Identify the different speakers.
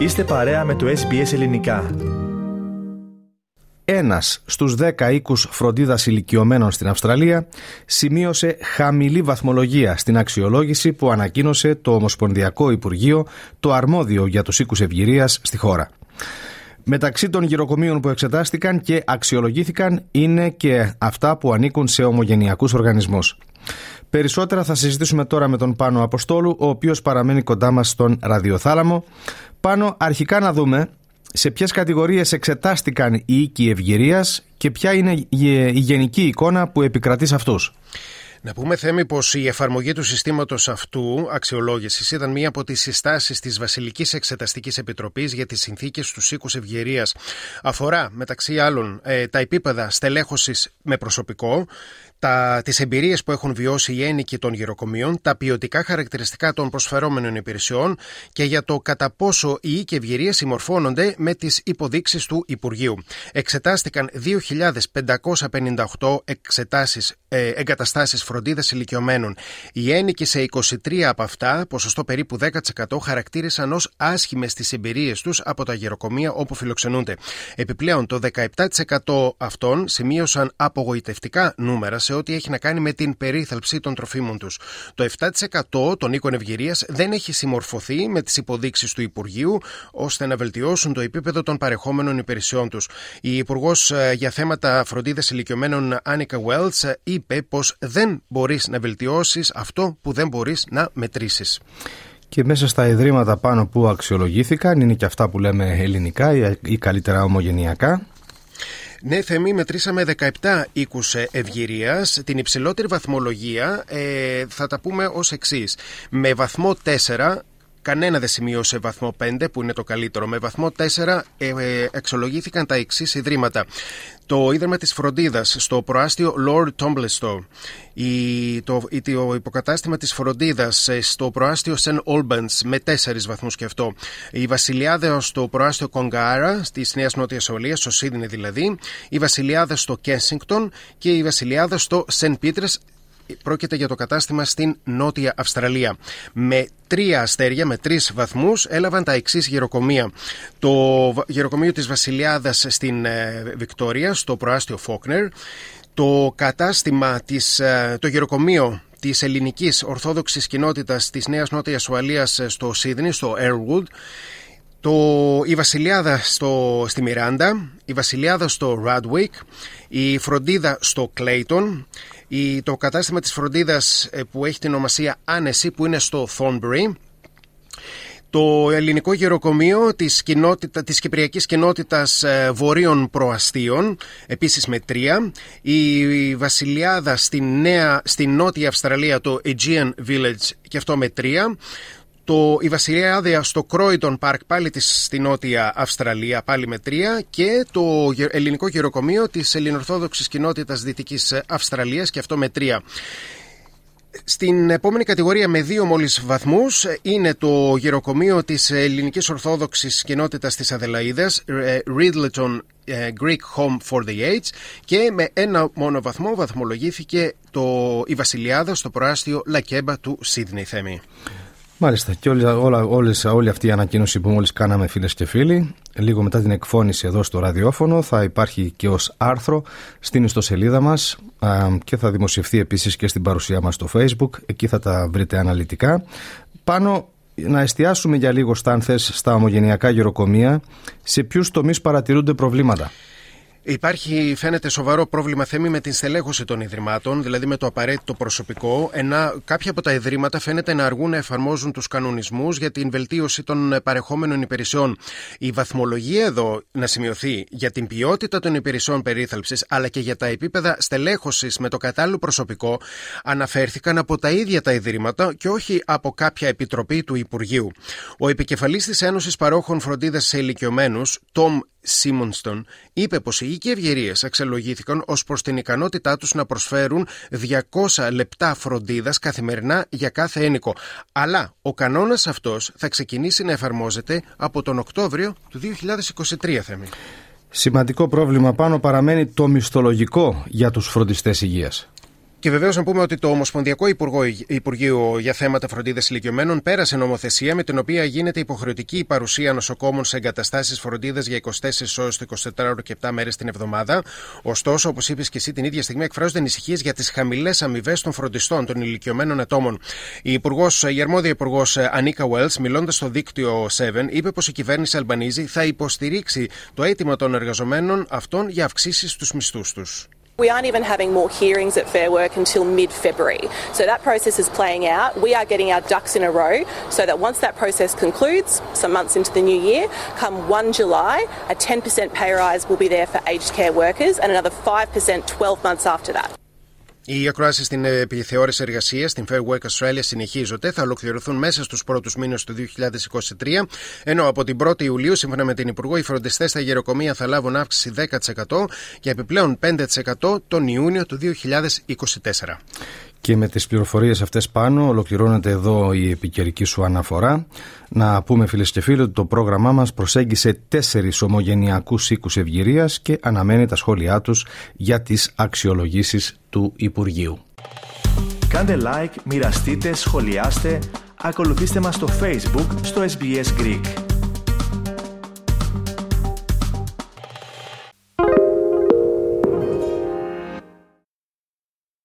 Speaker 1: Είστε παρέα με το SBS Ελληνικά.
Speaker 2: Ένας στους δέκα οίκους φροντίδας ηλικιωμένων στην Αυστραλία σημείωσε χαμηλή βαθμολογία στην αξιολόγηση που ανακοίνωσε το Ομοσπονδιακό Υπουργείο, το αρμόδιο για τους οίκους ευγυρίας στη χώρα. Μεταξύ των γυροκομείων που εξετάστηκαν και αξιολογήθηκαν είναι και αυτά που ανήκουν σε ομογενειακούς οργανισμούς. Περισσότερα θα συζητήσουμε τώρα με τον Πάνο Αποστόλου, ο οποίος παραμένει κοντά μας στον ραδιοθάλαμο. Πάνω αρχικά να δούμε σε ποιες κατηγορίες εξετάστηκαν οι οίκοι ευγυρίας και ποια είναι η γενική εικόνα που επικρατεί σε αυτούς.
Speaker 3: Να πούμε, Θέμη, πως η εφαρμογή του συστήματος αυτού αξιολόγησης ήταν μία από τις συστάσεις της Βασιλικής Εξεταστικής Επιτροπής για τις συνθήκες στους οίκους ευγυρίας. Αφορά, μεταξύ άλλων, ε, τα επίπεδα στελέχωσης με προσωπικό, τα, τις εμπειρίες που έχουν βιώσει οι ένικοι των γεροκομείων, τα ποιοτικά χαρακτηριστικά των προσφερόμενων υπηρεσιών και για το κατά πόσο οι οίκοι ευγυρίες συμμορφώνονται με τις υποδείξεις του Υπουργείου. Εξετάστηκαν 2.558 εξετάσεις, ε, εγκαταστάσεις φροντίδας ηλικιωμένων. Οι ένικοι σε 23 από αυτά, ποσοστό περίπου 10% χαρακτήρισαν ως άσχημες τις εμπειρίες τους από τα γεροκομεία όπου φιλοξενούνται. Επιπλέον, το 17% αυτών σημείωσαν απογοητευτικά νούμερα σε ό,τι έχει να κάνει με την περίθαλψη των τροφίμων τους. Το 7% των οίκων ευγυρίας δεν έχει συμμορφωθεί με τις υποδείξεις του Υπουργείου ώστε να βελτιώσουν το επίπεδο των παρεχόμενων υπηρεσιών τους. Η Υπουργός ε, για θέματα φροντίδας ηλικιωμένων Άνικα Βέλτς είπε πως δεν μπορείς να βελτιώσεις αυτό που δεν μπορείς να μετρήσεις.
Speaker 2: Και μέσα στα ιδρύματα πάνω που αξιολογήθηκαν είναι και αυτά που λέμε ελληνικά ή καλύτερα ομογενειακά.
Speaker 3: Ναι, Θεμή, μετρήσαμε 17 οίκους ευγυρίας. Την υψηλότερη βαθμολογία ε, θα τα πούμε ως εξής. Με βαθμό 4 Κανένα δεν σημείωσε βαθμό 5 που είναι το καλύτερο. Με βαθμό 4 ε, ε, εξολογήθηκαν τα εξής ιδρύματα. Το Ίδρυμα της Φροντίδας στο προάστιο Lord Tomblestow. Η, το, το υποκατάστημα της Φροντίδας ε, στο προάστιο St. Albans με 4 βαθμούς και αυτό. Η Βασιλιάδα στο προάστιο Κονγκάρα της Νέας Νότιας Ορλίας, στο Σίδνη δηλαδή. Η Βασιλιάδα στο Κένσιγκτον και η Βασιλιάδα στο St. Peters πρόκειται για το κατάστημα στην Νότια Αυστραλία. Με τρία αστέρια, με τρεις βαθμούς, έλαβαν τα εξής γεροκομεία. Το γεροκομείο της Βασιλιάδας στην ε, Βικτόρια, στο προάστιο Φόκνερ. Το κατάστημα, της, ε, το γεροκομείο της ελληνικής Ορθόδοξης Κοινότητας της Νέας Νότιας Ουαλίας ε, στο Σίδνη, στο Airwood. Το, η Βασιλιάδα στο, στη Μιράντα, η Βασιλιάδα στο Radwick, η Φροντίδα στο Clayton, η, το κατάστημα της φροντίδας ε, που έχει την ονομασία Άνεση που είναι στο Thornbury το ελληνικό γεροκομείο της, κοινότητα, της Κυπριακής Κοινότητας ε, Βορείων Προαστίων, επίσης με τρία. Η Βασιλιάδα στη, νέα, στη Νότια Αυστραλία, το Aegean Village, και αυτό με τρία το, η Βασιλεία Άδεια στο Croydon Park πάλι της, στη Νότια Αυστραλία πάλι με τρία και το ελληνικό γεροκομείο της ελληνορθόδοξης κοινότητας Δυτικής Αυστραλίας και αυτό με τρία. Στην επόμενη κατηγορία με δύο μόλις βαθμούς είναι το γεροκομείο της ελληνικής ορθόδοξης κοινότητας της Αδελαίδας ε, Ridleton ε, Greek Home for the Age και με ένα μόνο βαθμό βαθμολογήθηκε το, η Βασιλιάδα στο προάστιο Λακέμπα του Σίδνey Θέμη.
Speaker 2: Μάλιστα και όλη, όλα, όλες, όλη αυτή η ανακοίνωση που μόλις κάναμε φίλες και φίλοι λίγο μετά την εκφώνηση εδώ στο ραδιόφωνο θα υπάρχει και ως άρθρο στην ιστοσελίδα μας και θα δημοσιευθεί επίσης και στην παρουσία μας στο facebook. Εκεί θα τα βρείτε αναλυτικά. Πάνω να εστιάσουμε για λίγο στάνθες στα ομογενειακά γεροκομεία σε ποιους τομείς παρατηρούνται προβλήματα
Speaker 3: Υπάρχει, φαίνεται, σοβαρό πρόβλημα θέμη με την στελέχωση των ιδρυμάτων, δηλαδή με το απαραίτητο προσωπικό. Ένα, κάποια από τα ιδρύματα φαίνεται να αργούν να εφαρμόζουν τους κανονισμούς για την βελτίωση των παρεχόμενων υπηρεσιών. Η βαθμολογία εδώ να σημειωθεί για την ποιότητα των υπηρεσιών περίθαλψης, αλλά και για τα επίπεδα στελέχωσης με το κατάλληλο προσωπικό, αναφέρθηκαν από τα ίδια τα ιδρύματα και όχι από κάποια επιτροπή του Υπουργείου. Ο επικεφαλής της Ένωσης Παρόχων Φροντίδας σε Ηλικιωμένους, Τόμ Σίμονστον είπε πως οι οίκοι ευγερίες αξιολογήθηκαν ως προς την ικανότητά τους να προσφέρουν 200 λεπτά φροντίδας καθημερινά για κάθε ένικο. Αλλά ο κανόνας αυτός θα ξεκινήσει να εφαρμόζεται από τον Οκτώβριο του 2023, Θέμη.
Speaker 2: Σημαντικό πρόβλημα πάνω παραμένει το μισθολογικό για τους φροντιστές υγείας.
Speaker 3: Και βεβαίως να πούμε ότι το Ομοσπονδιακό Υπουργό, Υπουργείο για θέματα φροντίδας ηλικιωμένων πέρασε νομοθεσία με την οποία γίνεται υποχρεωτική η παρουσία νοσοκόμων σε εγκαταστάσεις φροντίδας για 24 ώρες το 24ωρο και 7 μέρες την εβδομάδα. Ωστόσο, όπως είπες και εσύ, την ίδια στιγμή εκφράζονται ανησυχίες για τις χαμηλές αμοιβές των φροντιστών των ηλικιωμένων ατόμων. Η, υπουργός, η αρμόδια υπουργός Ανίκα Wells, μιλώντας στο δίκτυο 7, είπε πως η κυβέρνηση Αλμπανίζη θα υποστηρίξει το αίτημα των εργαζομένων αυτών για αυξήσεις στους μισθούς τους.
Speaker 4: We aren't even having more hearings at Fair Work until mid February. So that process is playing out. We are getting our ducks in a row so that once that process concludes, some months into the new year, come 1 July, a 10% pay rise will be there for aged care workers and another 5% 12 months after that.
Speaker 3: Οι ακροάσει στην επιθεώρηση εργασίας στην Fair Work Australia συνεχίζονται. Θα ολοκληρωθούν μέσα στους πρώτους μήνες του 2023. Ενώ από την 1η Ιουλίου, σύμφωνα με την Υπουργό, οι φροντιστές στα γεροκομεία θα λάβουν αύξηση 10% και επιπλέον 5% τον Ιούνιο του 2024.
Speaker 2: Και με τις πληροφορίες αυτές πάνω ολοκληρώνεται εδώ η επικαιρική σου αναφορά. Να πούμε φίλες και φίλοι ότι το πρόγραμμά μας προσέγγισε τέσσερις ομογενειακούς οίκους ευγυρίας και αναμένει τα σχόλιά τους για τις αξιολογήσεις του Υπουργείου.
Speaker 1: Κάντε like, μοιραστείτε, σχολιάστε, ακολουθήστε μας στο Facebook, στο SBS Greek.